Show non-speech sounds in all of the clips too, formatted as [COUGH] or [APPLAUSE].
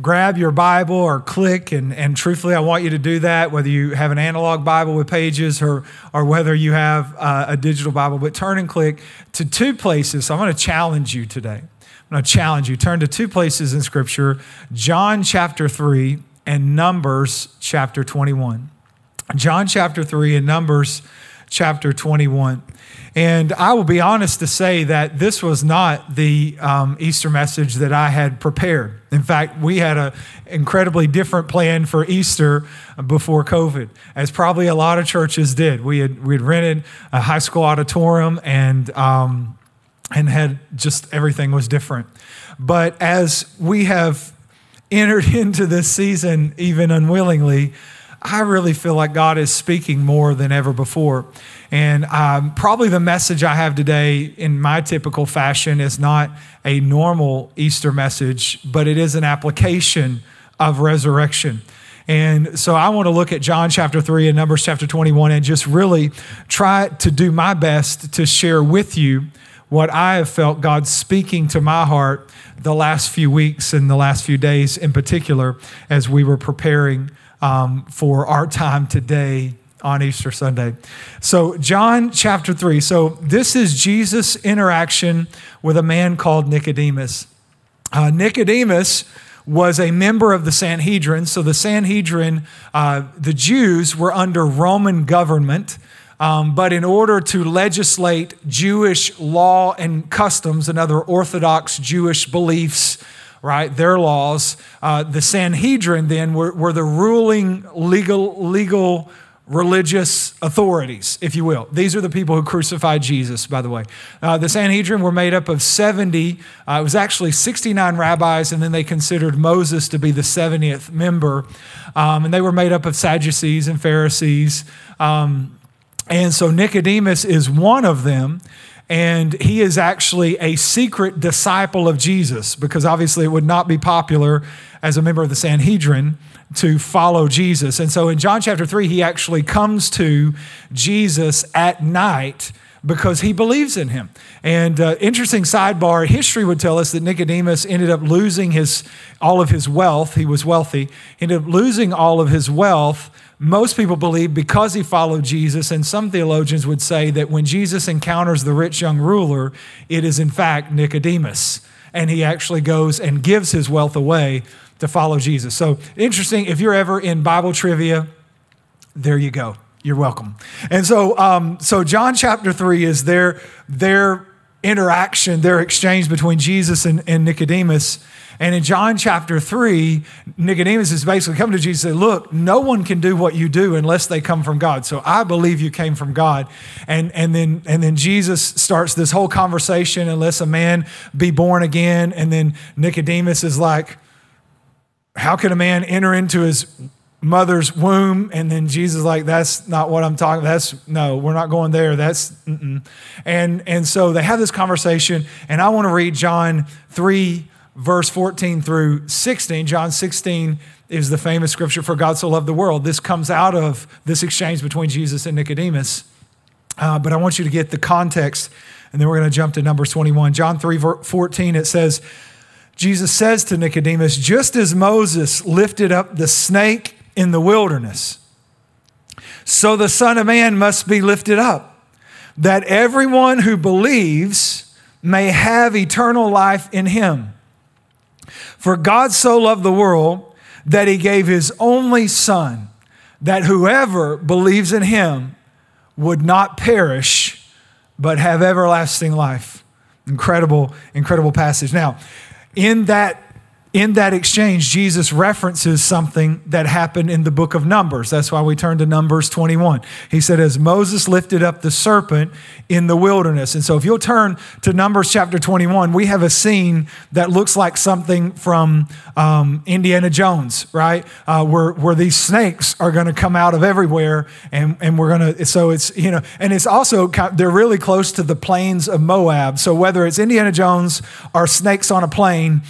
grab your Bible or click, and, and truthfully, I want you to do that, whether you have an analog Bible with pages or, or whether you have uh, a digital Bible, but turn and click to two places. I'm going to challenge you today. I'm going to challenge you. Turn to two places in Scripture John chapter 3 and Numbers chapter 21. John chapter 3 and Numbers chapter 21. And I will be honest to say that this was not the um, Easter message that I had prepared. In fact, we had an incredibly different plan for Easter before COVID, as probably a lot of churches did. We had, we had rented a high school auditorium and, um, and had just everything was different. But as we have entered [LAUGHS] into this season, even unwillingly, I really feel like God is speaking more than ever before. And um, probably the message I have today, in my typical fashion, is not a normal Easter message, but it is an application of resurrection. And so I want to look at John chapter 3 and Numbers chapter 21 and just really try to do my best to share with you what I have felt God speaking to my heart the last few weeks and the last few days in particular as we were preparing um, for our time today on Easter Sunday. So, John chapter 3. So, this is Jesus' interaction with a man called Nicodemus. Uh, Nicodemus was a member of the Sanhedrin. So, the Sanhedrin, uh, the Jews were under Roman government. Um, but in order to legislate Jewish law and customs and other Orthodox Jewish beliefs, right? Their laws. Uh, the Sanhedrin then were, were the ruling legal, legal religious authorities, if you will. These are the people who crucified Jesus, by the way. Uh, the Sanhedrin were made up of 70, uh, it was actually 69 rabbis, and then they considered Moses to be the 70th member. Um, and they were made up of Sadducees and Pharisees. Um, and so Nicodemus is one of them. And he is actually a secret disciple of Jesus because obviously it would not be popular as a member of the Sanhedrin to follow Jesus. And so in John chapter 3, he actually comes to Jesus at night because he believes in him. And uh, interesting sidebar, history would tell us that Nicodemus ended up losing his all of his wealth. He was wealthy. He ended up losing all of his wealth most people believe because he followed Jesus, and some theologians would say that when Jesus encounters the rich young ruler, it is in fact Nicodemus. And he actually goes and gives his wealth away to follow Jesus. So interesting. If you're ever in Bible trivia, there you go. You're welcome. And so, um, so John chapter three is their their interaction, their exchange between Jesus and, and Nicodemus. And in John chapter 3, Nicodemus is basically coming to Jesus and say, Look, no one can do what you do unless they come from God. So I believe you came from God. And, and, then, and then Jesus starts this whole conversation, unless a man be born again. And then Nicodemus is like, How can a man enter into his mother's womb and then jesus like that's not what i'm talking that's no we're not going there that's mm-mm. and and so they have this conversation and i want to read john 3 verse 14 through 16. John 16 is the famous scripture for God so loved the world. This comes out of this exchange between Jesus and Nicodemus. Uh, but I want you to get the context, and then we're going to jump to Numbers 21. John 3 14, it says, Jesus says to Nicodemus, just as Moses lifted up the snake in the wilderness, so the Son of Man must be lifted up, that everyone who believes may have eternal life in him. For God so loved the world that he gave his only Son, that whoever believes in him would not perish, but have everlasting life. Incredible, incredible passage. Now, in that in that exchange, Jesus references something that happened in the book of Numbers. That's why we turn to Numbers 21. He said, As Moses lifted up the serpent in the wilderness. And so, if you'll turn to Numbers chapter 21, we have a scene that looks like something from um, Indiana Jones, right? Uh, where, where these snakes are going to come out of everywhere. And, and we're going to, so it's, you know, and it's also, they're really close to the plains of Moab. So, whether it's Indiana Jones or snakes on a plane,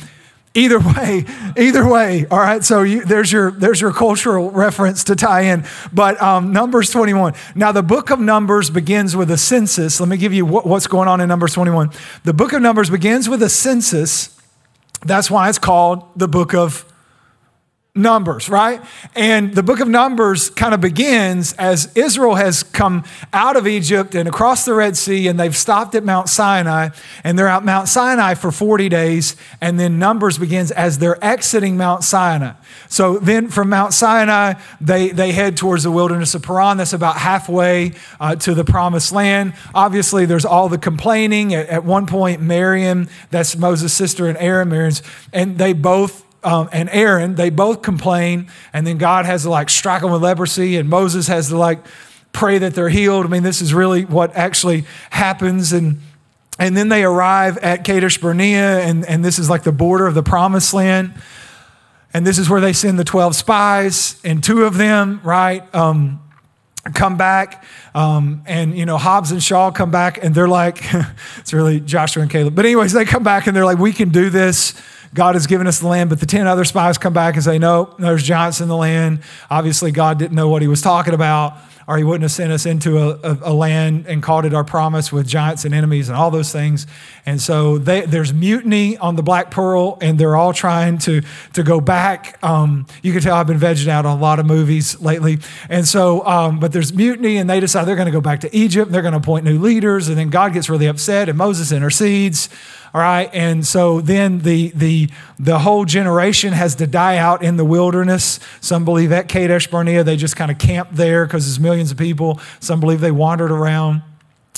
Either way, either way. All right. So you, there's your there's your cultural reference to tie in. But um, Numbers 21. Now the book of Numbers begins with a census. Let me give you what, what's going on in Numbers 21. The book of Numbers begins with a census. That's why it's called the book of Numbers, right? And the book of Numbers kind of begins as Israel has come out of Egypt and across the Red Sea, and they've stopped at Mount Sinai, and they're at Mount Sinai for 40 days. And then Numbers begins as they're exiting Mount Sinai. So then from Mount Sinai, they, they head towards the wilderness of Paran. That's about halfway uh, to the promised land. Obviously, there's all the complaining. At, at one point, Miriam, that's Moses' sister, and Aaron, Miriam's, and they both um, and Aaron, they both complain, and then God has to like strike them with leprosy, and Moses has to like pray that they're healed. I mean, this is really what actually happens. And and then they arrive at Kadesh Barnea, and, and this is like the border of the promised land. And this is where they send the 12 spies, and two of them, right, um, come back. Um, and, you know, Hobbs and Shaw come back, and they're like, [LAUGHS] it's really Joshua and Caleb. But, anyways, they come back and they're like, we can do this. God has given us the land, but the 10 other spies come back and say, No, there's giants in the land. Obviously, God didn't know what he was talking about, or he wouldn't have sent us into a, a, a land and called it our promise with giants and enemies and all those things. And so they, there's mutiny on the Black Pearl, and they're all trying to, to go back. Um, you can tell I've been vegging out on a lot of movies lately. And so, um, but there's mutiny, and they decide they're going to go back to Egypt. They're going to appoint new leaders, and then God gets really upset, and Moses intercedes. All right. And so then the, the, the whole generation has to die out in the wilderness. Some believe at Kadesh Barnea, they just kind of camped there because there's millions of people. Some believe they wandered around.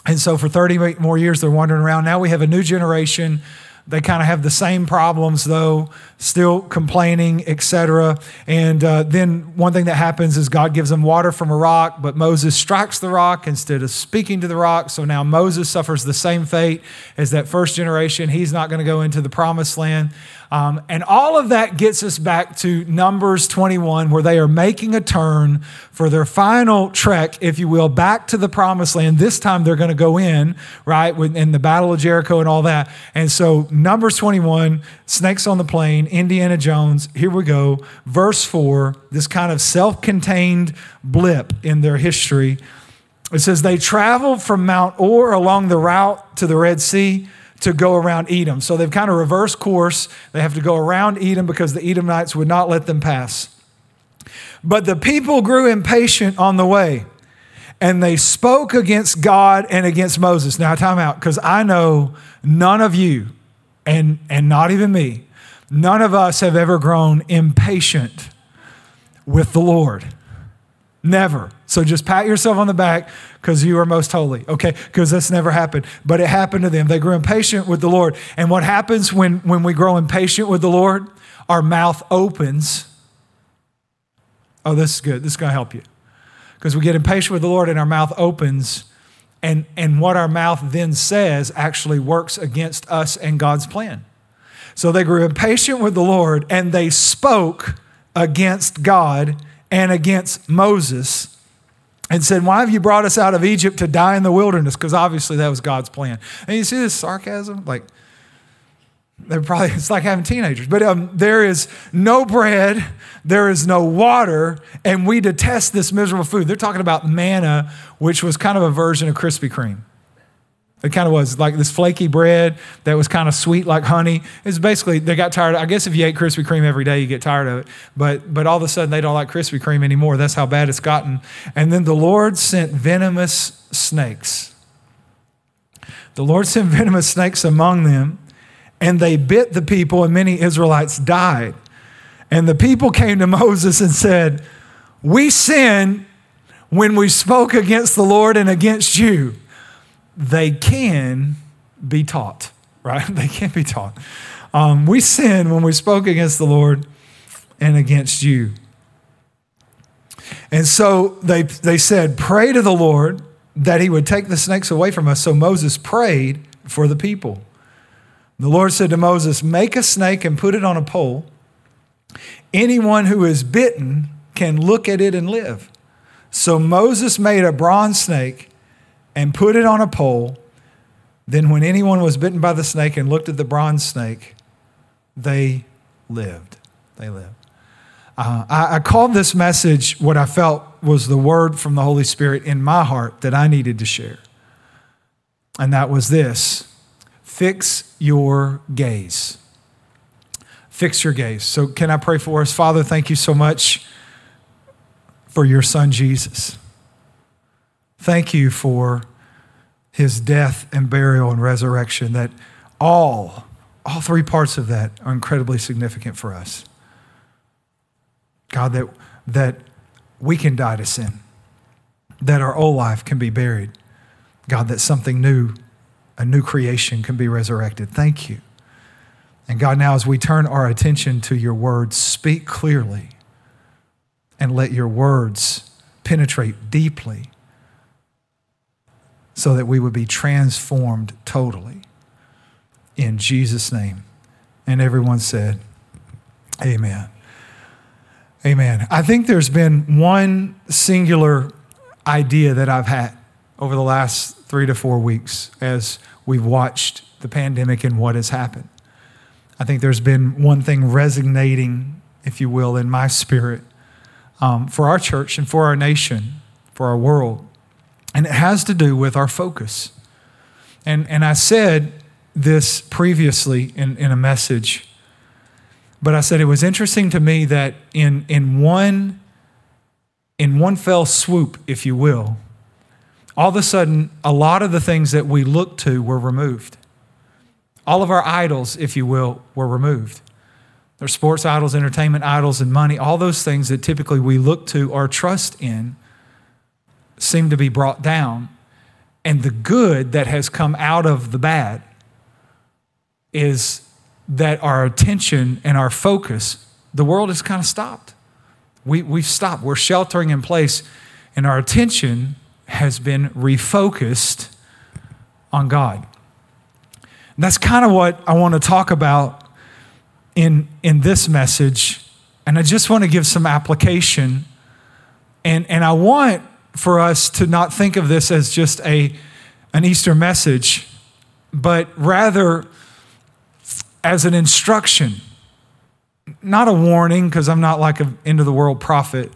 And so for 30 more years, they're wandering around. Now we have a new generation they kind of have the same problems, though, still complaining, etc. And uh, then one thing that happens is God gives them water from a rock, but Moses strikes the rock instead of speaking to the rock. So now Moses suffers the same fate as that first generation. He's not going to go into the promised land. Um, and all of that gets us back to Numbers 21, where they are making a turn for their final trek, if you will, back to the promised land. This time they're going to go in, right, in the Battle of Jericho and all that. And so, Numbers 21, snakes on the plain, Indiana Jones, here we go. Verse 4, this kind of self contained blip in their history. It says, They traveled from Mount Hor along the route to the Red Sea to go around Edom. So they've kind of reversed course. They have to go around Edom because the Edomites would not let them pass. But the people grew impatient on the way and they spoke against God and against Moses. Now, time out, because I know none of you, and, and not even me, none of us have ever grown impatient with the Lord. Never. So just pat yourself on the back because you are most holy, okay? Because that's never happened. But it happened to them. They grew impatient with the Lord. And what happens when, when we grow impatient with the Lord? Our mouth opens. Oh, this is good. This is going to help you. Because we get impatient with the Lord and our mouth opens. And, and what our mouth then says actually works against us and God's plan. So they grew impatient with the Lord and they spoke against God and against Moses and said, Why have you brought us out of Egypt to die in the wilderness? Because obviously that was God's plan. And you see this sarcasm? Like, they're probably, it's like having teenagers. But um, there is no bread, there is no water, and we detest this miserable food. They're talking about manna, which was kind of a version of Krispy Kreme. It kind of was like this flaky bread that was kind of sweet like honey. It's basically they got tired. I guess if you ate Krispy Kreme every day, you get tired of it. But but all of a sudden they don't like Krispy Kreme anymore. That's how bad it's gotten. And then the Lord sent venomous snakes. The Lord sent [LAUGHS] venomous snakes among them, and they bit the people, and many Israelites died. And the people came to [LAUGHS] Moses and said, "We sinned when we spoke against the Lord and against you." They can be taught, right? [LAUGHS] They can be taught. Um, we sinned when we spoke against the Lord and against you. And so they, they said, Pray to the Lord that he would take the snakes away from us. So Moses prayed for the people. The Lord said to Moses, Make a snake and put it on a pole. Anyone who is bitten can look at it and live. So Moses made a bronze snake and put it on a pole. Then, when anyone was bitten by the snake and looked at the bronze snake, they lived. They lived. Uh, I, I called this message what I felt was the word from the Holy Spirit in my heart that I needed to share. And that was this fix your gaze. fix your gaze. So, can I pray for us? Father, thank you so much for your son, Jesus. Thank you for his death and burial and resurrection, that all, all three parts of that are incredibly significant for us. God, that, that we can die to sin, that our old life can be buried. God, that something new, a new creation can be resurrected. Thank you. And God, now as we turn our attention to your words, speak clearly and let your words penetrate deeply so that we would be transformed totally. In Jesus' name. And everyone said, Amen. Amen. I think there's been one singular idea that I've had over the last three to four weeks as we've watched the pandemic and what has happened. I think there's been one thing resonating, if you will, in my spirit um, for our church and for our nation, for our world. And it has to do with our focus. And, and I said this previously in, in a message, but I said it was interesting to me that in, in, one, in one fell swoop, if you will, all of a sudden, a lot of the things that we looked to were removed. All of our idols, if you will, were removed. There's sports idols, entertainment idols, and money. All those things that typically we look to or trust in seem to be brought down. And the good that has come out of the bad is that our attention and our focus, the world has kind of stopped. We, we've stopped. We're sheltering in place, and our attention has been refocused on God. And that's kind of what I want to talk about in, in this message. And I just want to give some application. And, and I want for us to not think of this as just a, an Easter message, but rather as an instruction. Not a warning, because I'm not like an end of the world prophet,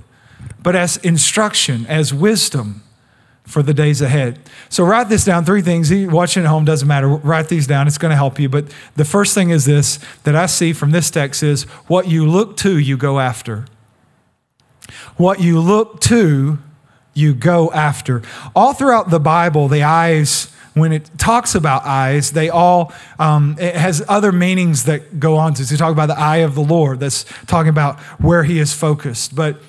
but as instruction, as wisdom for the days ahead. So write this down. Three things. Watching at home doesn't matter. Write these down. It's going to help you. But the first thing is this that I see from this text is what you look to, you go after. What you look to, you go after. All throughout the Bible, the eyes, when it talks about eyes, they all, um, it has other meanings that go on to. So talk about the eye of the Lord, that's talking about where he is focused. But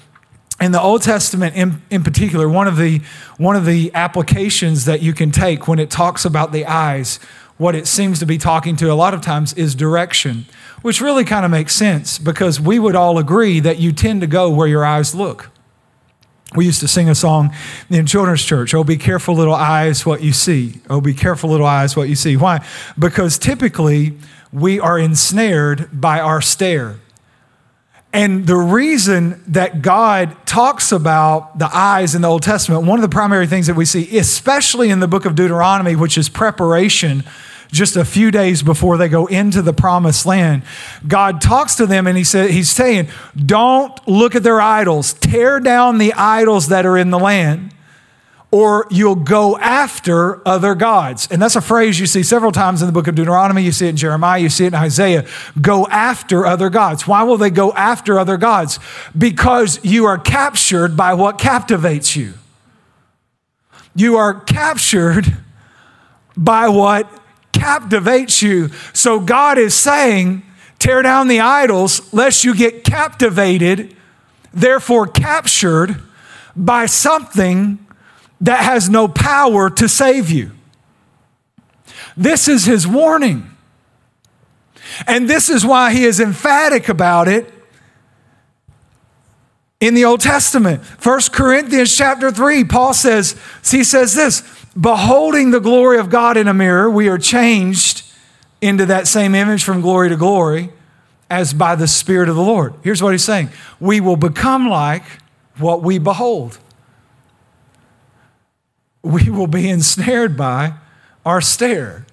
in the Old Testament in, in particular, one of, the, one of the applications that you can take when it talks about the eyes, what it seems to be talking to a lot of times is direction, which really kind of makes sense because we would all agree that you tend to go where your eyes look. We used to sing a song in children's church, Oh, be careful, little eyes, what you see. Oh, be careful, little eyes, what you see. Why? Because typically we are ensnared by our stare. And the reason that God talks about the eyes in the Old Testament, one of the primary things that we see, especially in the book of Deuteronomy, which is preparation just a few days before they go into the promised land, God talks to them and he said, He's saying, Don't look at their idols, tear down the idols that are in the land or you'll go after other gods. And that's a phrase you see several times in the book of Deuteronomy. You see it in Jeremiah, you see it in Isaiah. Go after other gods. Why will they go after other gods? Because you are captured by what captivates you. You are captured by what captivates you. So God is saying, tear down the idols lest you get captivated, therefore captured by something that has no power to save you. This is his warning. And this is why he is emphatic about it in the Old Testament. 1 Corinthians chapter 3, Paul says, he says this, beholding the glory of God in a mirror, we are changed into that same image from glory to glory as by the Spirit of the Lord. Here's what he's saying we will become like what we behold we will be ensnared by our stare.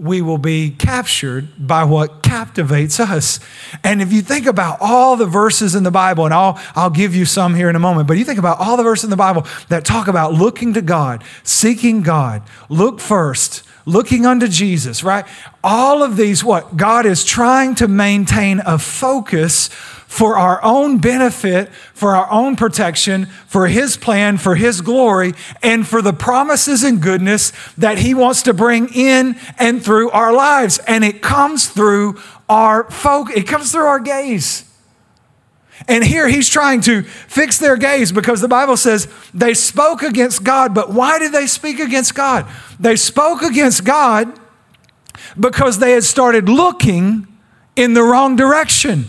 We will be captured by what captivates us. And if you think about all the verses in the Bible, and I'll, I'll give you some here in a moment, but you think about all the verses in the Bible that talk about looking to God, seeking God, look first, looking unto Jesus, right? All of these, what? God is trying to maintain a focus for our own benefit, for our own protection, for His plan, for His glory, and for the promises and goodness that He wants to bring in and through our lives. And it comes through our folk, it comes through our gaze. And here he's trying to fix their gaze because the Bible says they spoke against God. But why did they speak against God? They spoke against God because they had started looking in the wrong direction.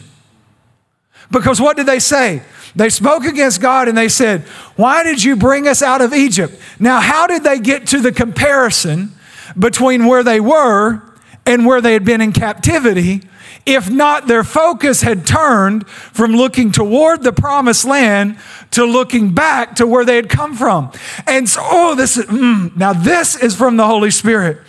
Because what did they say? They spoke against God and they said, Why did you bring us out of Egypt? Now, how did they get to the comparison between where they were and where they had been in captivity? If not, their focus had turned from looking toward the promised land to looking back to where they had come from. And so, oh, this is, mm, now this is from the Holy Spirit.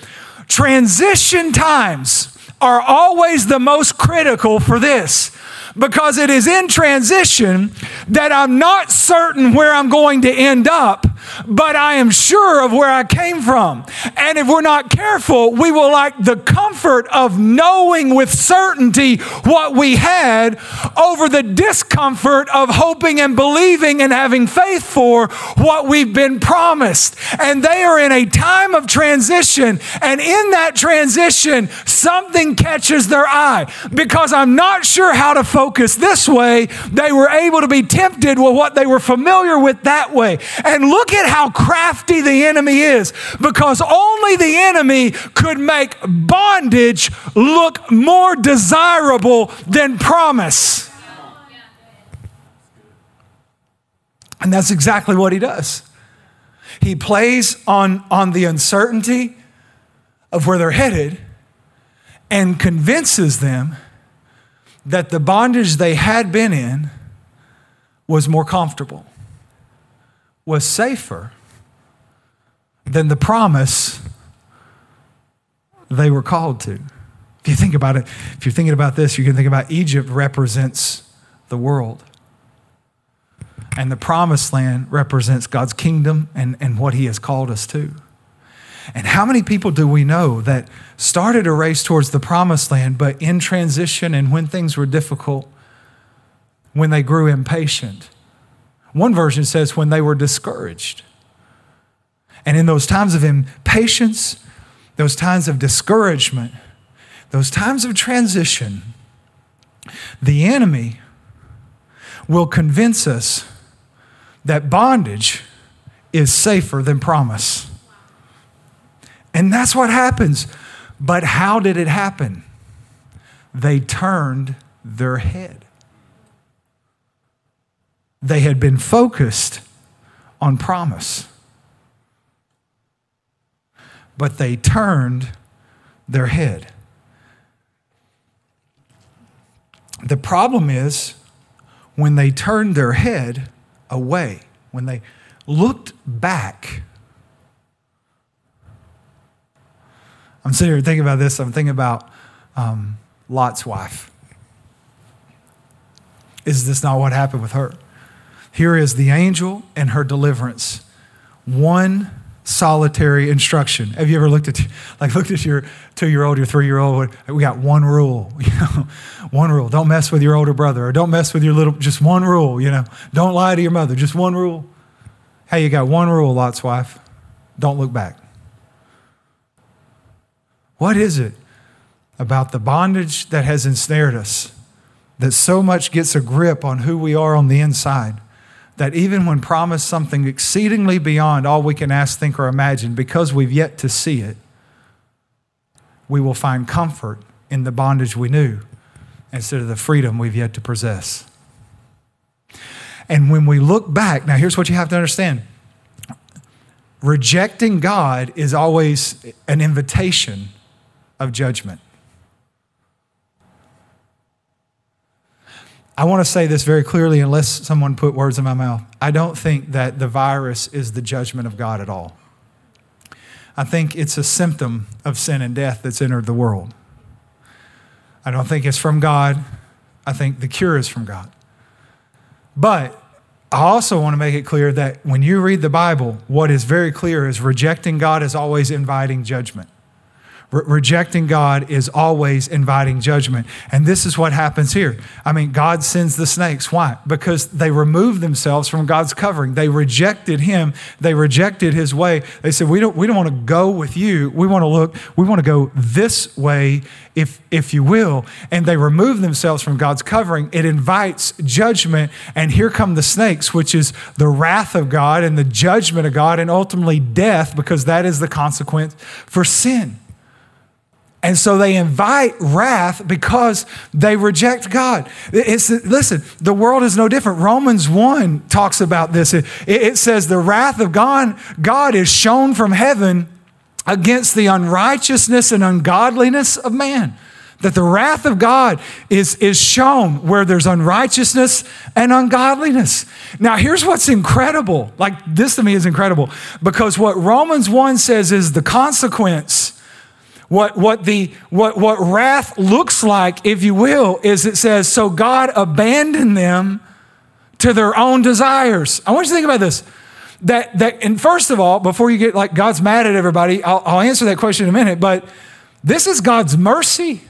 Transition times are always the most critical for this because it is in transition that I'm not certain where I'm going to end up, but I am sure of where I came from. And if we're not careful, we will like the comfort of knowing with certainty what we had over the discomfort of hoping and believing and having faith for what we've been promised. And they are in a time of transition. And in that transition, something catches their eye because I'm not sure how to focus this way. They were able to be tempted with what they were familiar with that way. And look at how crafty the enemy is because only the enemy could make bondage look more desirable than promise. And that's exactly what he does. He plays on, on the uncertainty of where they're headed and convinces them that the bondage they had been in was more comfortable, was safer than the promise they were called to. If you think about it, if you're thinking about this, you can think about Egypt represents the world. And the promised land represents God's kingdom and, and what He has called us to. And how many people do we know that started a race towards the promised land, but in transition and when things were difficult, when they grew impatient? One version says when they were discouraged. And in those times of impatience, those times of discouragement, those times of transition, the enemy will convince us that bondage is safer than promise. And that's what happens. But how did it happen? They turned their head. They had been focused on promise, but they turned their head. The problem is when they turned their head away, when they looked back, I'm sitting here thinking about this. I'm thinking about um, Lot's wife. Is this not what happened with her? Here is the angel and her deliverance. One solitary instruction. Have you ever looked at [LAUGHS] like looked at your two-year-old, your three-year-old? We got one rule, [LAUGHS] you know, one rule. Don't mess with your older brother, or don't mess with your little. Just one rule, you know. Don't lie to your mother. Just one rule. Hey, you got one rule, Lot's wife. Don't look back. What is it about the bondage that has ensnared us that so much gets a grip on who we are on the inside that even when promised something exceedingly beyond all we can ask, think, or imagine, because we've yet to see it, we will find comfort in the bondage we knew instead of the freedom we've yet to possess. And when we look back, now here's what you have to understand rejecting God is always an invitation of judgment. I want to say this very clearly, unless someone put words in my mouth. I don't think that the virus is the judgment of God at all. I think it's a symptom of sin and death that's entered the world. I don't think it's from God. I think the cure is from God. But I also want to make it clear that when you read the Bible, what is very clear is rejecting God is always inviting judgment. Re- rejecting God is always inviting judgment. And this is what happens here. I mean, God sends the snakes. Why? Because they removed themselves from God's covering. They rejected him. They rejected his way. They said, We don't, we don't want to go with you. We want to look, we want to go this way, if, if you will. And they remove themselves from God's covering. It invites judgment. And here come the snakes, which is the wrath of God and the judgment of God, and ultimately death, because that is the consequence for sin. And so they invite wrath because they reject God. It's, listen, the world is no different. Romans 1 talks about this. It, it says, The wrath of God, God is shown from heaven against the unrighteousness and ungodliness of man. That the wrath of God is, is shown where there's unrighteousness and ungodliness. Now, here's what's incredible. Like, this to me is incredible because what Romans 1 says is the consequence what, what, the, what, what wrath looks like, if you will, is it says, So God abandoned them to their own desires. I want you to think about this. That, that, and first of all, before you get like God's mad at everybody, I'll, I'll answer that question in a minute, but this is God's mercy.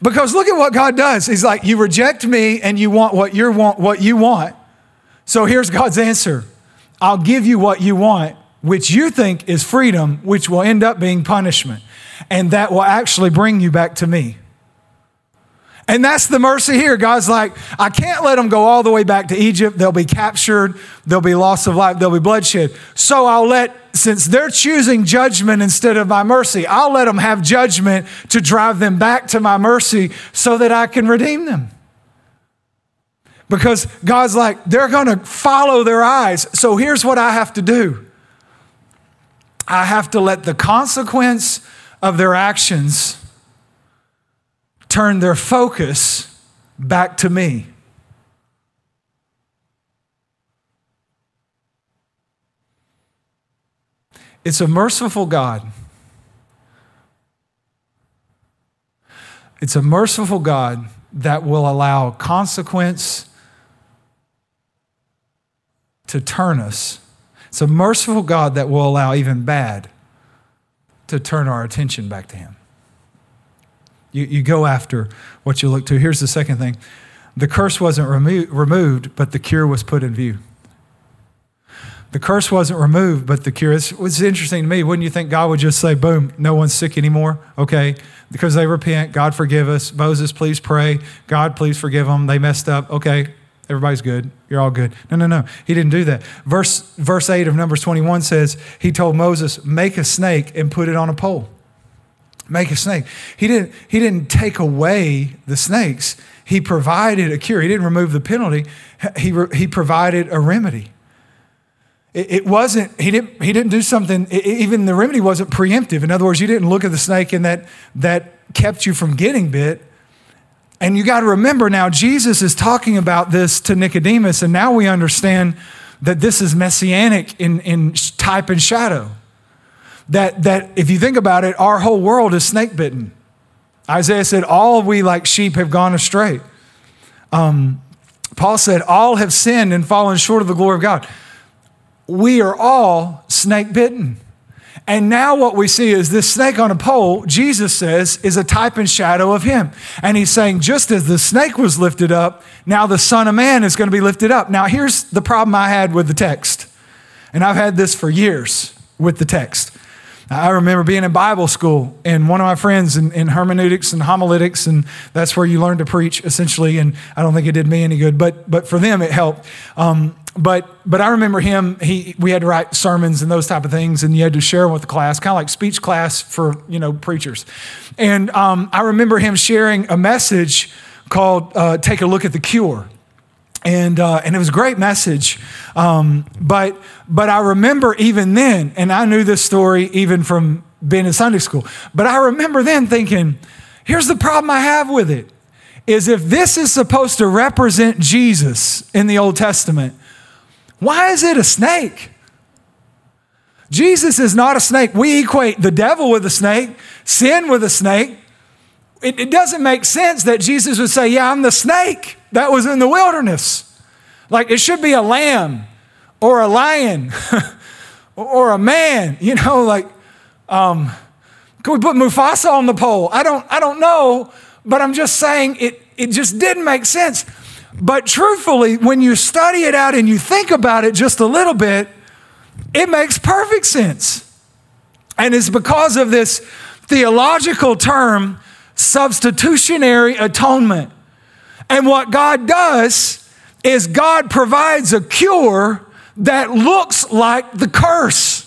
Because look at what God does. He's like, you reject me and you want what you want, what you want. So here's God's answer. I'll give you what you want which you think is freedom, which will end up being punishment. And that will actually bring you back to me. And that's the mercy here. God's like, I can't let them go all the way back to Egypt. They'll be captured, there'll be loss of life, there'll be bloodshed. So I'll let, since they're choosing judgment instead of my mercy, I'll let them have judgment to drive them back to my mercy so that I can redeem them. Because God's like, they're going to follow their eyes. So here's what I have to do I have to let the consequence of their actions turn their focus back to me. It's a merciful God. It's a merciful God that will allow consequence to turn us it's a merciful God that will allow even bad to turn our attention back to Him. You, you go after what you look to. Here's the second thing the curse wasn't remo- removed, but the cure was put in view. The curse wasn't removed, but the cure. It's, it's interesting to me. Wouldn't you think God would just say, boom, no one's sick anymore? Okay. Because they repent, God forgive us. Moses, please pray. God, please forgive them. They messed up. Okay. Everybody's good. You're all good. No, no, no. He didn't do that. Verse, verse 8 of Numbers 21 says, He told Moses, Make a snake and put it on a pole. Make a snake. He didn't, he didn't take away the snakes, He provided a cure. He didn't remove the penalty, He, he provided a remedy. It, wasn't, he didn't, he didn't do something, even the remedy wasn't preemptive. In other words, you didn't look at the snake and that, that kept you from getting bit and you got to remember now, Jesus is talking about this to Nicodemus, and now we understand that this is messianic in, in type and shadow. That, that if you think about it, our whole world is snake bitten. Isaiah said, All we like sheep have gone astray. Um, Paul said, All have sinned and fallen short of the glory of God. We are all snake bitten. And now what we see is this snake on a pole, Jesus says, is a type and shadow of him. And he's saying, just as the snake was lifted up, now the Son of Man is going to be lifted up. Now, here's the problem I had with the text. And I've had this for years with the text. I remember being in Bible school, and one of my friends in, in, hermeneutics and homiletics, and that's where you learn to preach essentially. And I don't think it did me any good, but but for them it helped. Um, but but I remember him. He we had to write sermons and those type of things, and you had to share them with the class, kind of like speech class for you know preachers. And um, I remember him sharing a message called uh, "Take a Look at the Cure." and uh, and it was a great message. Um, but but I remember even then, and I knew this story even from being in Sunday school. But I remember then thinking, here's the problem I have with it: is if this is supposed to represent Jesus in the Old Testament, why is it a snake? Jesus is not a snake. We equate the devil with a snake, sin with a snake. It, it, doesn't make sense that Jesus would say, Yeah, I'm the snake that was in the wilderness. Like it should be a lamb or a lion [LAUGHS] or a man, you know, like, um, Can we put Mufasa on the pole? I don't, I don't know, but I'm just saying it, it just didn't make sense. But truthfully, when you study it out and you think about it just a little bit, it makes perfect sense. And it's because of this theological term, substitutionary atonement. And what God does is God provides a cure that looks like the curse.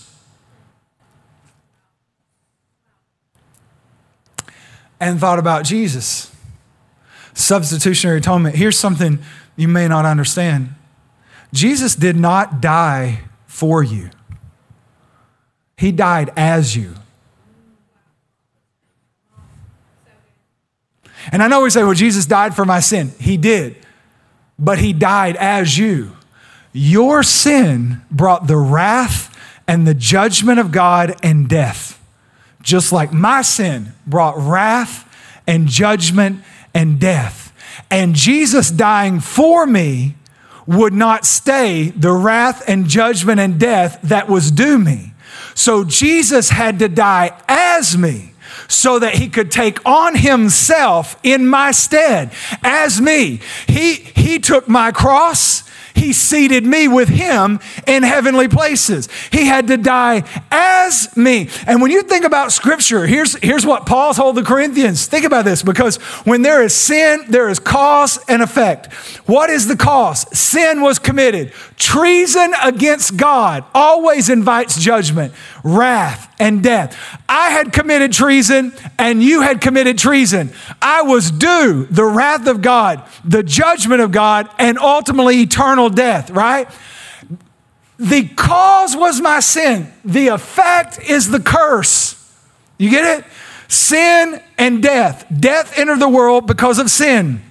And thought about Jesus. Substitutionary atonement. Here's something you may not understand Jesus did not die for you, He died as you. And I know we say, well, Jesus died for my sin. He did, but He died as you. Your sin brought the wrath and the judgment of God and death, just like my sin brought wrath and judgment and death. And Jesus dying for me would not stay the wrath and judgment and death that was due me. So Jesus had to die as me so that he could take on himself in my stead as me. He, he took my cross he seated me with him in heavenly places. He had to die as me. And when you think about scripture, here's, here's what Paul told the Corinthians. Think about this because when there is sin, there is cause and effect. What is the cause? Sin was committed. Treason against God always invites judgment, wrath, and death. I had committed treason and you had committed treason. I was due the wrath of God, the judgment of God, and ultimately eternal death, right? The cause was my sin, the effect is the curse. You get it? Sin and death. Death entered the world because of sin.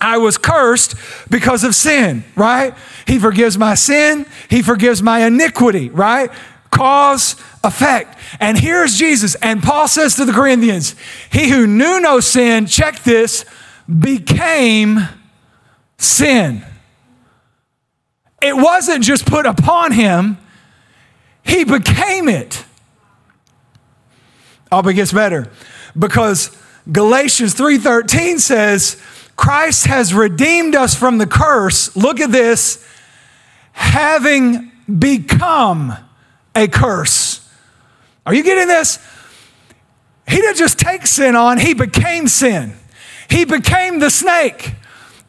I was cursed because of sin, right? He forgives my sin, He forgives my iniquity, right? Cause, effect. And here's Jesus. And Paul says to the Corinthians, He who knew no sin, check this, became sin. It wasn't just put upon him, he became it. Oh, but gets better because Galatians 3:13 says, Christ has redeemed us from the curse. Look at this, having become a curse. Are you getting this? He didn't just take sin on, he became sin. He became the snake,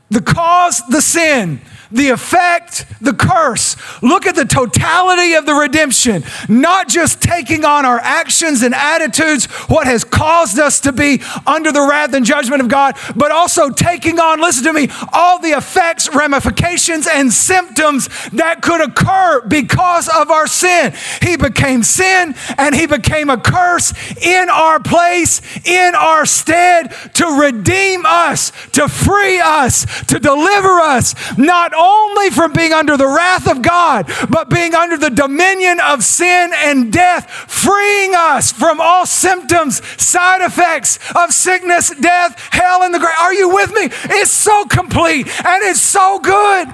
the cause, the sin the effect, the curse. Look at the totality of the redemption, not just taking on our actions and attitudes, what has caused us to be under the wrath and judgment of God, but also taking on, listen to me, all the effects, ramifications, and symptoms that could occur because of our sin. He became sin and he became a curse in our place, in our stead, to redeem us, to free us, to deliver us, not only from being under the wrath of God, but being under the dominion of sin and death, freeing us from all symptoms, side effects of sickness, death, hell, and the grave. Are you with me? It's so complete and it's so good.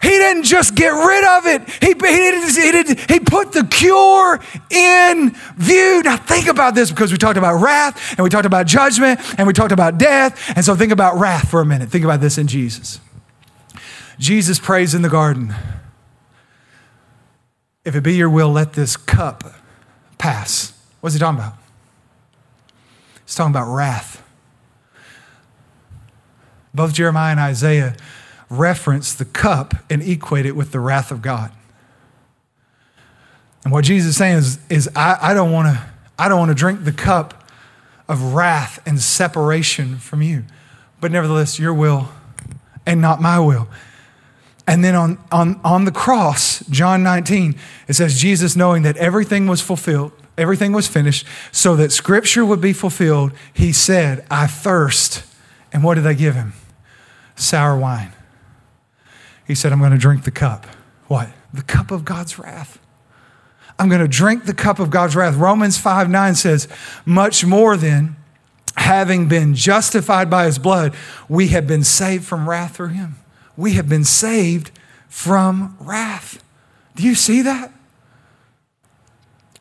He didn't just get rid of it. He, he, didn't, he, didn't, he put the cure in view. Now, think about this because we talked about wrath and we talked about judgment and we talked about death. And so, think about wrath for a minute. Think about this in Jesus. Jesus prays in the garden If it be your will, let this cup pass. What's he talking about? He's talking about wrath. Both Jeremiah and Isaiah reference the cup and equate it with the wrath of God. And what Jesus is saying is, is I, I don't want to I don't want to drink the cup of wrath and separation from you. But nevertheless, your will and not my will. And then on, on, on the cross, John 19, it says, Jesus, knowing that everything was fulfilled, everything was finished, so that scripture would be fulfilled, he said, I thirst. And what did they give him? Sour wine. He said, I'm going to drink the cup. What? The cup of God's wrath. I'm going to drink the cup of God's wrath. Romans 5 9 says, Much more than having been justified by his blood, we have been saved from wrath through him we have been saved from wrath. Do you see that?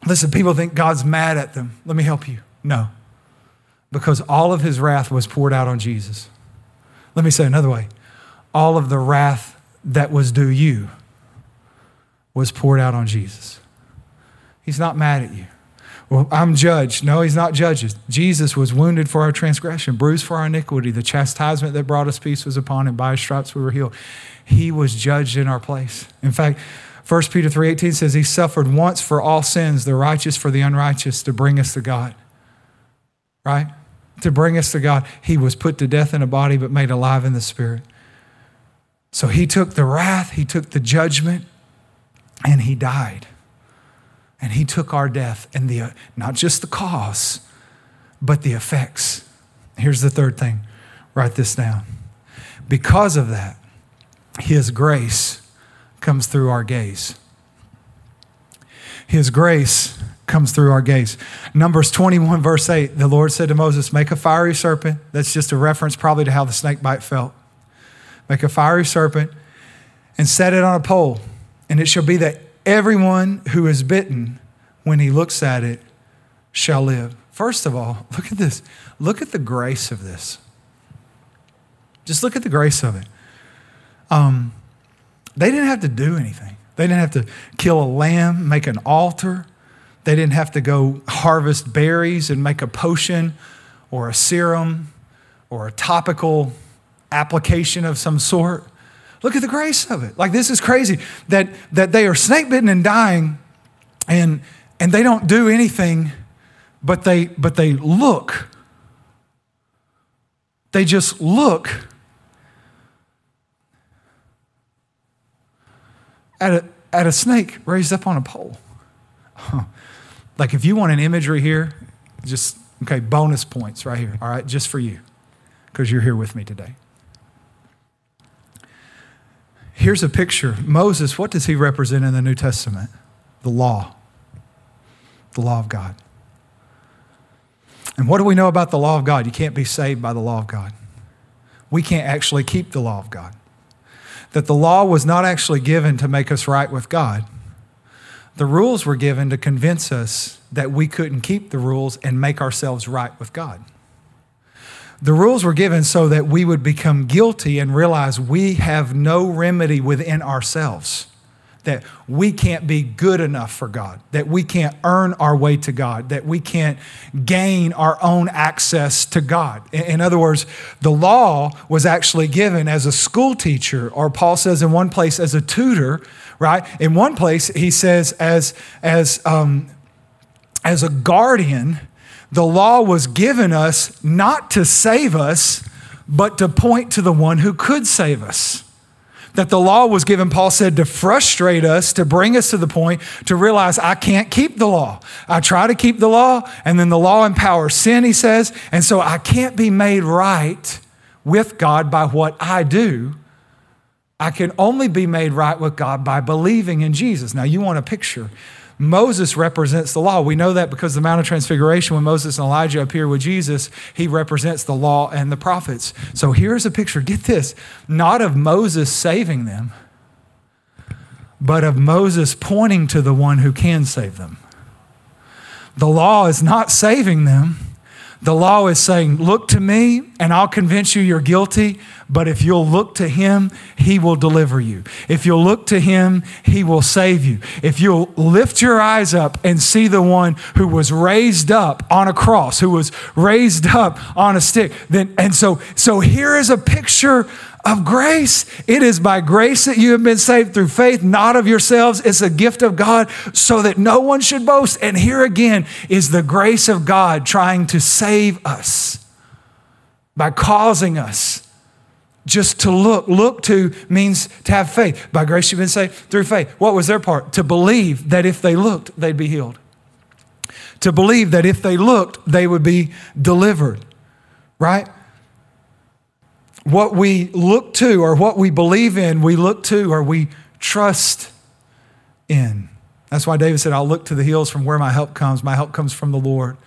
Listen, people think God's mad at them. Let me help you. No, because all of his wrath was poured out on Jesus. Let me say another way all of the wrath that was due you was poured out on Jesus. He's not mad at you. Well, I'm judged. No, he's not judged. Jesus was wounded for our transgression, bruised for our iniquity. The chastisement that brought us peace was upon him. By his stripes we were healed. He was judged in our place. In fact, 1 Peter 3:18 says he suffered once for all sins, the righteous for the unrighteous, to bring us to God. Right? To bring us to God. He was put to death in a body, but made alive in the spirit. So he took the wrath, he took the judgment, and he died. And he took our death and the not just the cause, but the effects. Here's the third thing. Write this down. Because of that, his grace comes through our gaze. His grace comes through our gaze. Numbers 21, verse 8, the Lord said to Moses, Make a fiery serpent. That's just a reference probably to how the snake bite felt. Make a fiery serpent and set it on a pole. And it shall be that everyone who is bitten, when he looks at it, shall live. First of all, [LAUGHS] look at this. Look at the grace of this. Just look at the grace of it. Um, they didn't have to do anything. They didn't have to kill a lamb, make an altar. They didn't have to go harvest berries and make a potion or a serum or a topical application of some sort. Look at the grace of it. Like this is crazy that, that they are snake bitten and dying and, and they don't do anything, but they, but they look. They just look at a, at a snake raised up on a pole. Like if you want an imagery here, just, okay, bonus points right here, all right, just for you, because you're here with me today. Here's a picture. Moses, what does he represent in the New Testament? The law, the law of God. And what do we know about the law of God? You can't be saved by the law of God. We can't actually keep the law of God. That the law was not actually given to make us right with God. The rules were given to convince us that we couldn't keep the rules and make ourselves right with God. The rules were given so that we would become guilty and realize we have no remedy within ourselves, that we can't be good enough for God, that we can't earn our way to God, that we can't gain our own access to God. In other words, the law was actually given as a school teacher, or Paul says in one place as a tutor, right? In one place, he says as, as, um, as a guardian the law was given us not to save us, but to point to the one who could save us. That the law was given, Paul said, to frustrate us, to bring us to the point to realize I can't keep the law. I try to keep the law, and then the law empowers sin, he says, and so I can't be made right with God by what I do. I can only be made right with God by believing in Jesus. Now, you want a picture Moses represents the law. We know that because the Mount of Transfiguration, when Moses and Elijah appear with Jesus, he represents the law and the prophets. So here's a picture, get this, not of Moses saving them, but of Moses pointing to the one who can save them. The law is not saving them. The law is saying, Look to me, and I'll convince you you're guilty. But if you'll look to him, he will deliver you. If you'll look to him, he will save you. If you'll lift your eyes up and see the one who was raised up on a cross, who was raised up on a stick, then and so so here is a picture of grace. It is by grace that you have been saved through faith, not of yourselves. It's a gift of God so that no one should boast. And here again is the grace of God trying to save us by causing us just to look. Look to means to have faith. By grace you've been saved through faith. What was their part? To believe that if they looked, they'd be healed. To believe that if they looked, they would be delivered. Right? What we look to or what we believe in, we look to or we trust in. That's why David said, I'll look to the hills from where my help comes. My help comes from the Lord.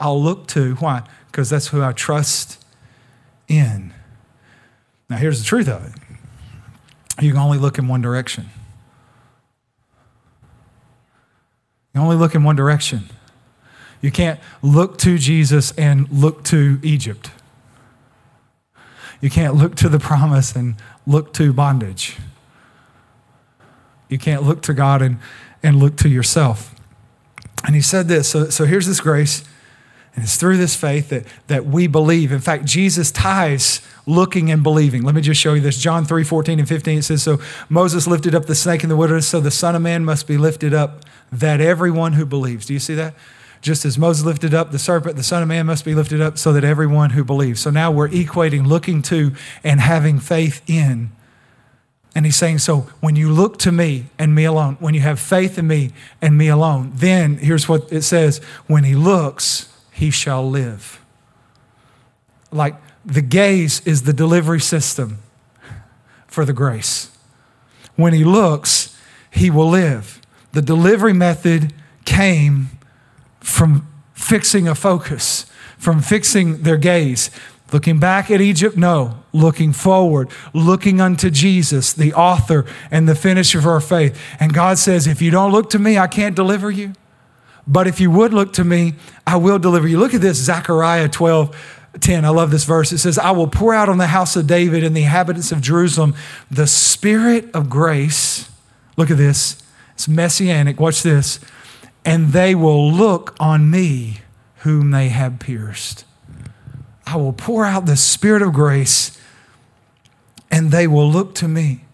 I'll look to. Why? Because that's who I trust in. Now, here's the truth of it you can only look in one direction. You only look in one direction. You can't look to Jesus and look to Egypt. You can't look to the promise and look to bondage. You can't look to God and, and look to yourself. And he said this so, so here's this grace, and it's through this faith that, that we believe. In fact, Jesus ties looking and believing. Let me just show you this. John 3 14 and 15, it says, So Moses lifted up the snake in the wilderness, so the Son of Man must be lifted up, that everyone who believes. Do you see that? Just as Moses lifted up the serpent, the Son of Man must be lifted up so that everyone who believes. So now we're equating looking to and having faith in. And he's saying, so when you look to me and me alone, when you have faith in me and me alone, then here's what it says when he looks, he shall live. Like the gaze is the delivery system for the grace. When he looks, he will live. The delivery method came from fixing a focus, from fixing their gaze. Looking back at Egypt? No. Looking forward, looking unto Jesus, the author and the finisher of our faith. And God says, if you don't look to me, I can't deliver you. But if you would look to me, I will deliver you. Look at this, Zechariah 12. 10. I love this verse. It says, I will pour out on the house of David and the inhabitants of Jerusalem the spirit of grace. Look at this. It's messianic. Watch this and they will look on me whom they have pierced. I will pour out the Spirit of grace, and they will look to me.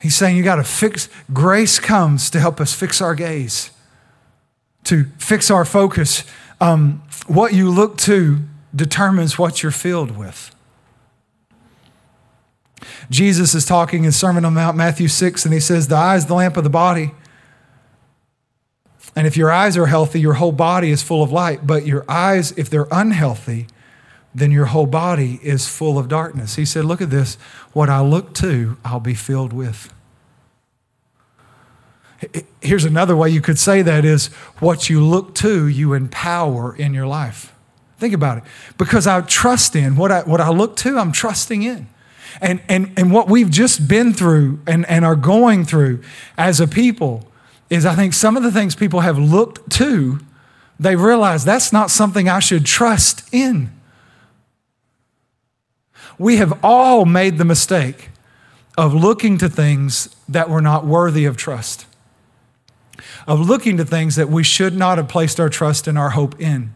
He's saying you got to fix, grace comes to help us fix our gaze, to fix our focus. Um, what you look to determines what you're filled with. Jesus is talking in Sermon on Mount, Matthew 6, and he says, The eye is the lamp of the body. And if your eyes are healthy, your whole body is full of light. But your eyes, if they're unhealthy, then your whole body is full of darkness. He said, Look at this. What I look to, I'll be filled with. Here's another way you could say that is what you look to, you empower in your life. Think about it. Because I trust in what I, what I look to, I'm trusting in. And, and, and what we've just been through and, and are going through as a people is I think some of the things people have looked to, they realize that's not something I should trust in. We have all made the mistake of looking to things that were not worthy of trust, of looking to things that we should not have placed our trust and our hope in.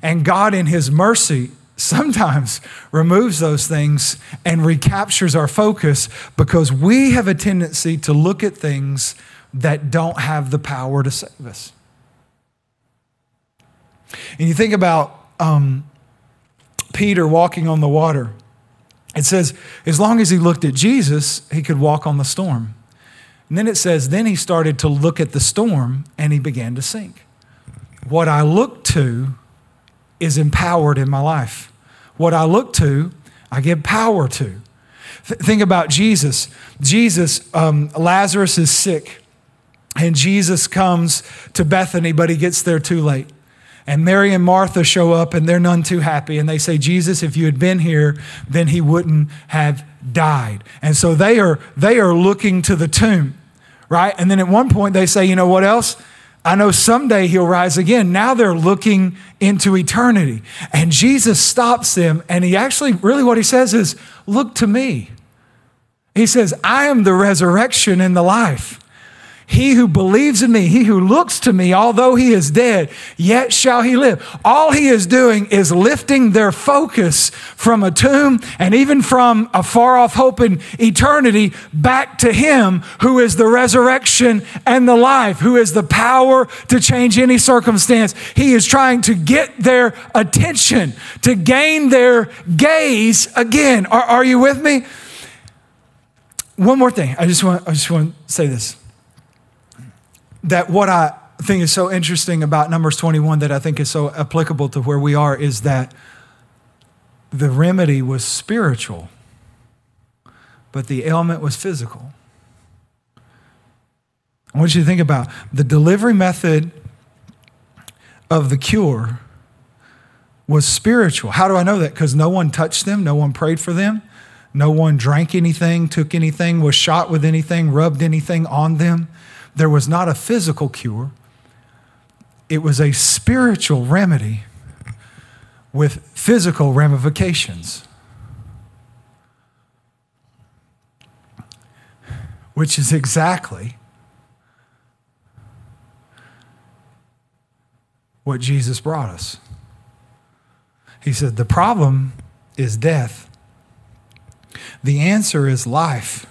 And God, in His mercy, sometimes [LAUGHS] removes those things and recaptures our focus because we have a tendency to look at things that don't have the power to save us. And you think about um, Peter walking on the water. It says, as long as he looked at Jesus, he could walk on the storm. And then it says, then he started to look at the storm and he began to sink. What I look to is empowered in my life. What I look to, I give power to. Th- think about Jesus. Jesus, um, Lazarus is sick. And Jesus comes to Bethany, but he gets there too late. And Mary and Martha show up and they're none too happy. And they say, Jesus, if you had been here, then he wouldn't have died. And so they are, they are looking to the tomb, right? And then at one point they say, you know what else? I know someday he'll rise again. Now they're looking into eternity. And Jesus stops them and he actually, really what he says is, look to me. He says, I am the resurrection and the life. He who believes in me, he who looks to me, although he is dead, yet shall he live. All he is doing is lifting their focus from a tomb and even from a far off hope in eternity back to him who is the resurrection and the life, who is the power to change any circumstance. He is trying to get their attention, to gain their gaze again. Are, are you with me? One more thing. I just want, I just want to say this that what I think is so interesting about Numbers 21 that I think is so applicable to where we are is that the remedy was spiritual, but the ailment was physical. I want you to think about the delivery method of the cure was spiritual. How do I know that? Because no one touched them, no one prayed for them, no one drank anything, took anything, was shot with anything, rubbed anything on them. There was not a physical cure. it was a spiritual remedy with physical ramifications. Which is exactly what Jesus brought us. He said, The problem is death, the answer is life.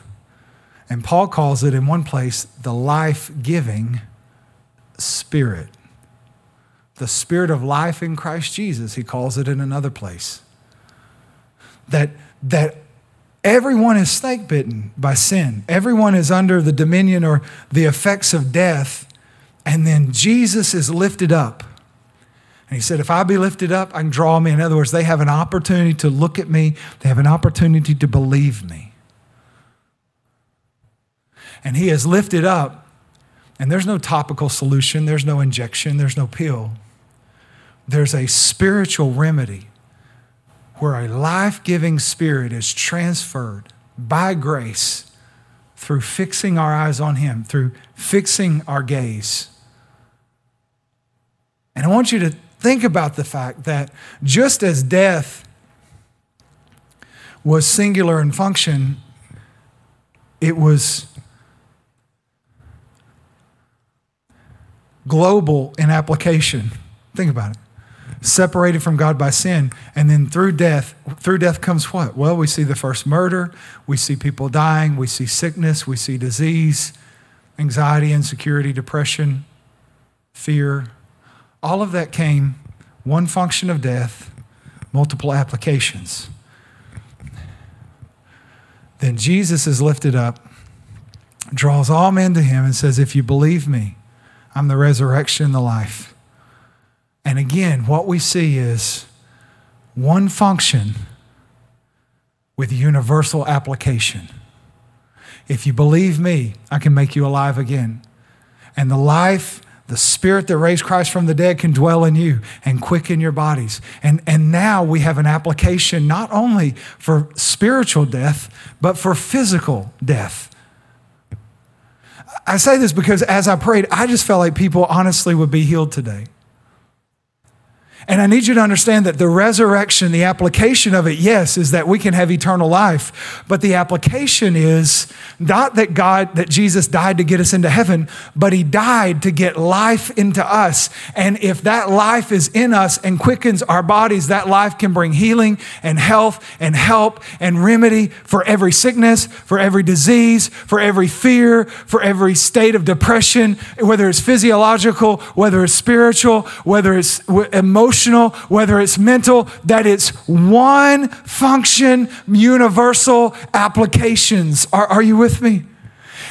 And Paul calls it in one place the life giving spirit. The spirit of life in Christ Jesus, he calls it in another place. That, that everyone is snake bitten by sin, everyone is under the dominion or the effects of death, and then Jesus is lifted up. And he said, If I be lifted up, I can draw me. In other words, they have an opportunity to look at me, they have an opportunity to believe me and he is lifted up, and there's no topical solution, there's no injection, there's no pill. There's a spiritual remedy where a life giving spirit is transferred by grace through fixing our eyes on Him, through fixing our gaze. And I want you to think about the fact that just as death was singular in function, it was global in application. Think about it. Separated from God by sin, and then through death, through death comes what? Well, we see the first murder, we see people dying, we see sickness, we see disease, anxiety, insecurity, depression, fear. All of that came one function of death, multiple applications. Then Jesus is lifted up, draws all men to him, and says, If you believe me, I'm the resurrection and the life. And again, what we see is one function with universal application. If you believe me, I can make you alive again. And the life, the spirit that raised Christ from the dead can dwell in you and quicken your bodies. And, and now we have an application not only for spiritual death, but for physical death. I say this because as I prayed, I just felt like people honestly would be healed today. And I need you to understand that the resurrection, the application of it, yes, is that we can have eternal life. But the application is not that God, that Jesus died to get us into heaven, but he died to get life into us. And if that life is in us and quickens our bodies, that life can bring healing and health and help and remedy for every sickness, for every disease, for every fear, for every state of depression, whether it's physiological, whether it's spiritual, whether it's emotional emotional, whether it's mental, that it's one function, universal applications. Are, are you with me?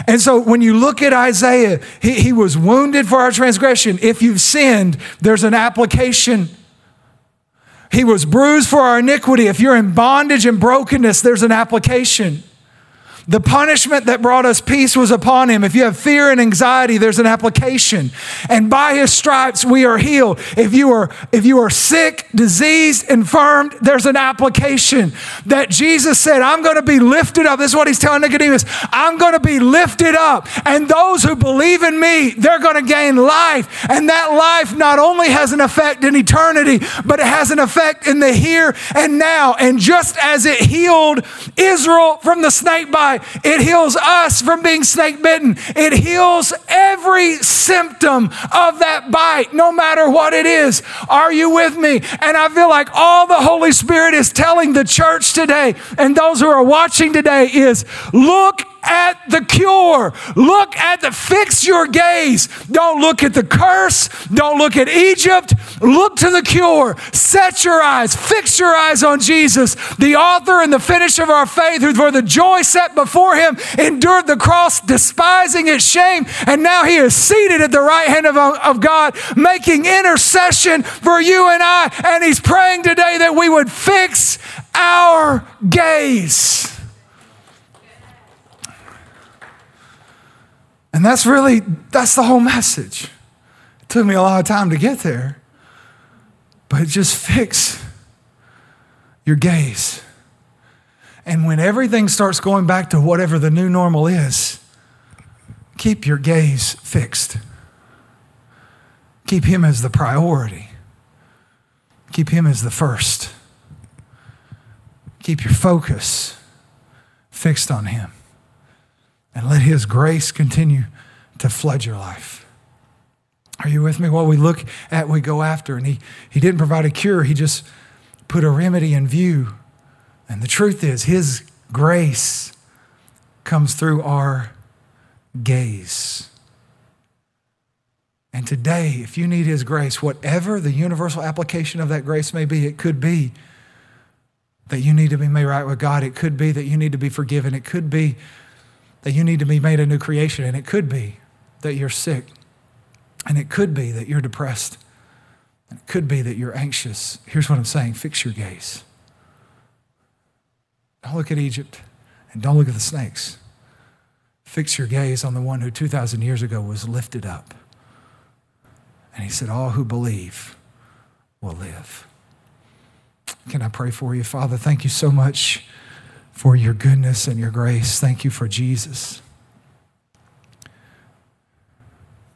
And so when you look at Isaiah, he, he was wounded for our transgression. If you've sinned, there's an application. He was bruised for our iniquity. If you're in bondage and brokenness, there's an application. The punishment that brought us peace was upon him. If you have fear and anxiety, there's an application. And by his stripes we are healed. If you are if you are sick, diseased, infirmed, there's an application. That Jesus said, I'm going to be lifted up. This is what he's telling Nicodemus. I'm going to be lifted up. And those who believe in me, they're going to gain life. And that life not only has an effect in eternity, but it has an effect in the here and now. And just as it healed Israel from the snake bite, it heals us from being snake bitten. It heals every symptom of that bite, no matter what it is. Are you with me? And I feel like all the Holy Spirit is telling the church today and those who are watching today is look at the cure. Look at the, fix your gaze. Don't look at the curse. Don't look at Egypt. Look to the cure. Set your eyes, fix your eyes on Jesus, the author and the finisher of our faith, who for the joy set before him endured the cross, despising its shame, and now he is seated at the right hand of, of God, making intercession for you and I. And he's praying today that we would fix our gaze. And that's really, that's the whole message. It took me a lot of time to get there. But just fix your gaze. And when everything starts going back to whatever the new normal is, keep your gaze fixed. Keep Him as the priority. Keep Him as the first. Keep your focus fixed on Him. And let His grace continue to flood your life. Are you with me? What we look at, we go after. And he, he didn't provide a cure, He just put a remedy in view. And the truth is, His grace comes through our gaze. And today, if you need His grace, whatever the universal application of that grace may be, it could be that you need to be made right with God. It could be that you need to be forgiven. It could be that you need to be made a new creation. And it could be that you're sick. And it could be that you're depressed. And it could be that you're anxious. Here's what I'm saying fix your gaze. Don't look at Egypt and don't look at the snakes. Fix your gaze on the one who 2,000 years ago was lifted up and he said, All who believe will live. Can I pray for you? Father, thank you so much for your goodness and your grace. Thank you for Jesus.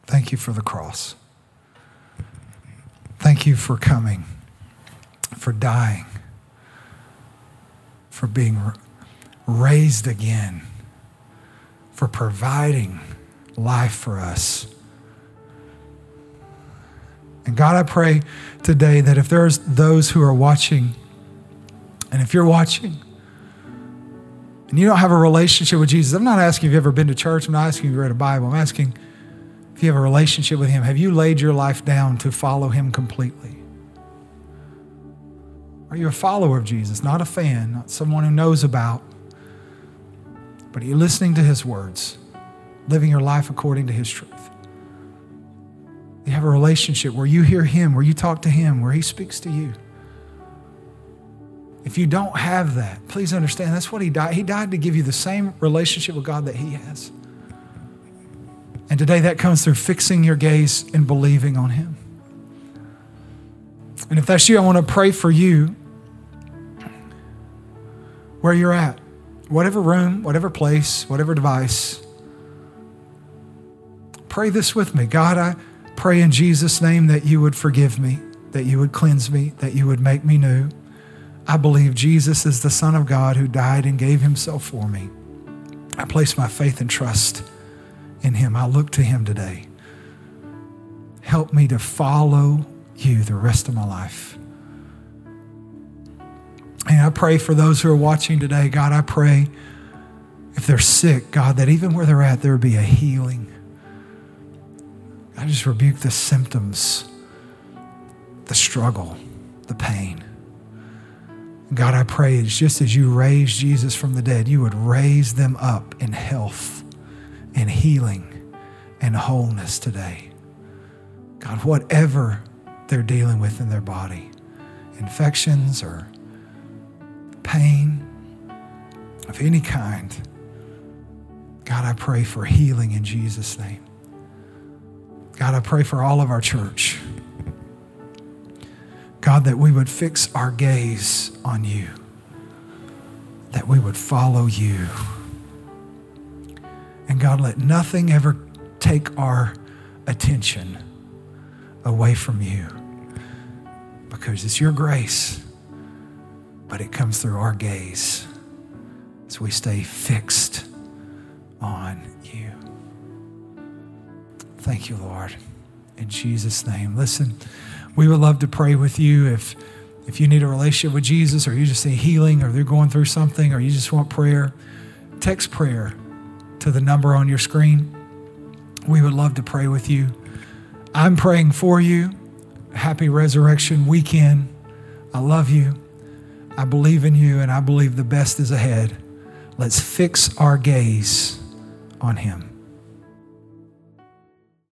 Thank you for the cross. Thank you for coming, for dying, for being raised again, for providing life for us. And God, I pray today that if there's those who are watching, and if you're watching, and you don't have a relationship with Jesus, I'm not asking if you've ever been to church, I'm not asking if you read a Bible, I'm asking if you have a relationship with Him. Have you laid your life down to follow Him completely? Are you a follower of Jesus, not a fan, not someone who knows about, but are you listening to His words, living your life according to His truth? You have a relationship where you hear Him, where you talk to Him, where He speaks to you. If you don't have that, please understand that's what He died. He died to give you the same relationship with God that He has. And today that comes through fixing your gaze and believing on Him. And if that's you, I want to pray for you where you're at, whatever room, whatever place, whatever device. Pray this with me. God, I pray in Jesus' name that you would forgive me, that you would cleanse me, that you would make me new. I believe Jesus is the Son of God who died and gave himself for me. I place my faith and trust in him. I look to him today. Help me to follow you the rest of my life. And I pray for those who are watching today, God, I pray if they're sick, God, that even where they're at, there would be a healing. I just rebuke the symptoms, the struggle, the pain. God, I pray it's just as you raised Jesus from the dead, you would raise them up in health and healing and wholeness today. God, whatever they're dealing with in their body, infections or pain of any kind, God, I pray for healing in Jesus' name. God, I pray for all of our church. God, that we would fix our gaze on you, that we would follow you. And God, let nothing ever take our attention away from you because it's your grace, but it comes through our gaze as we stay fixed on you. Thank you, Lord. In Jesus' name. Listen, we would love to pray with you if if you need a relationship with Jesus or you just need healing or they're going through something or you just want prayer. Text prayer to the number on your screen. We would love to pray with you. I'm praying for you. Happy resurrection weekend. I love you. I believe in you and I believe the best is ahead. Let's fix our gaze on him.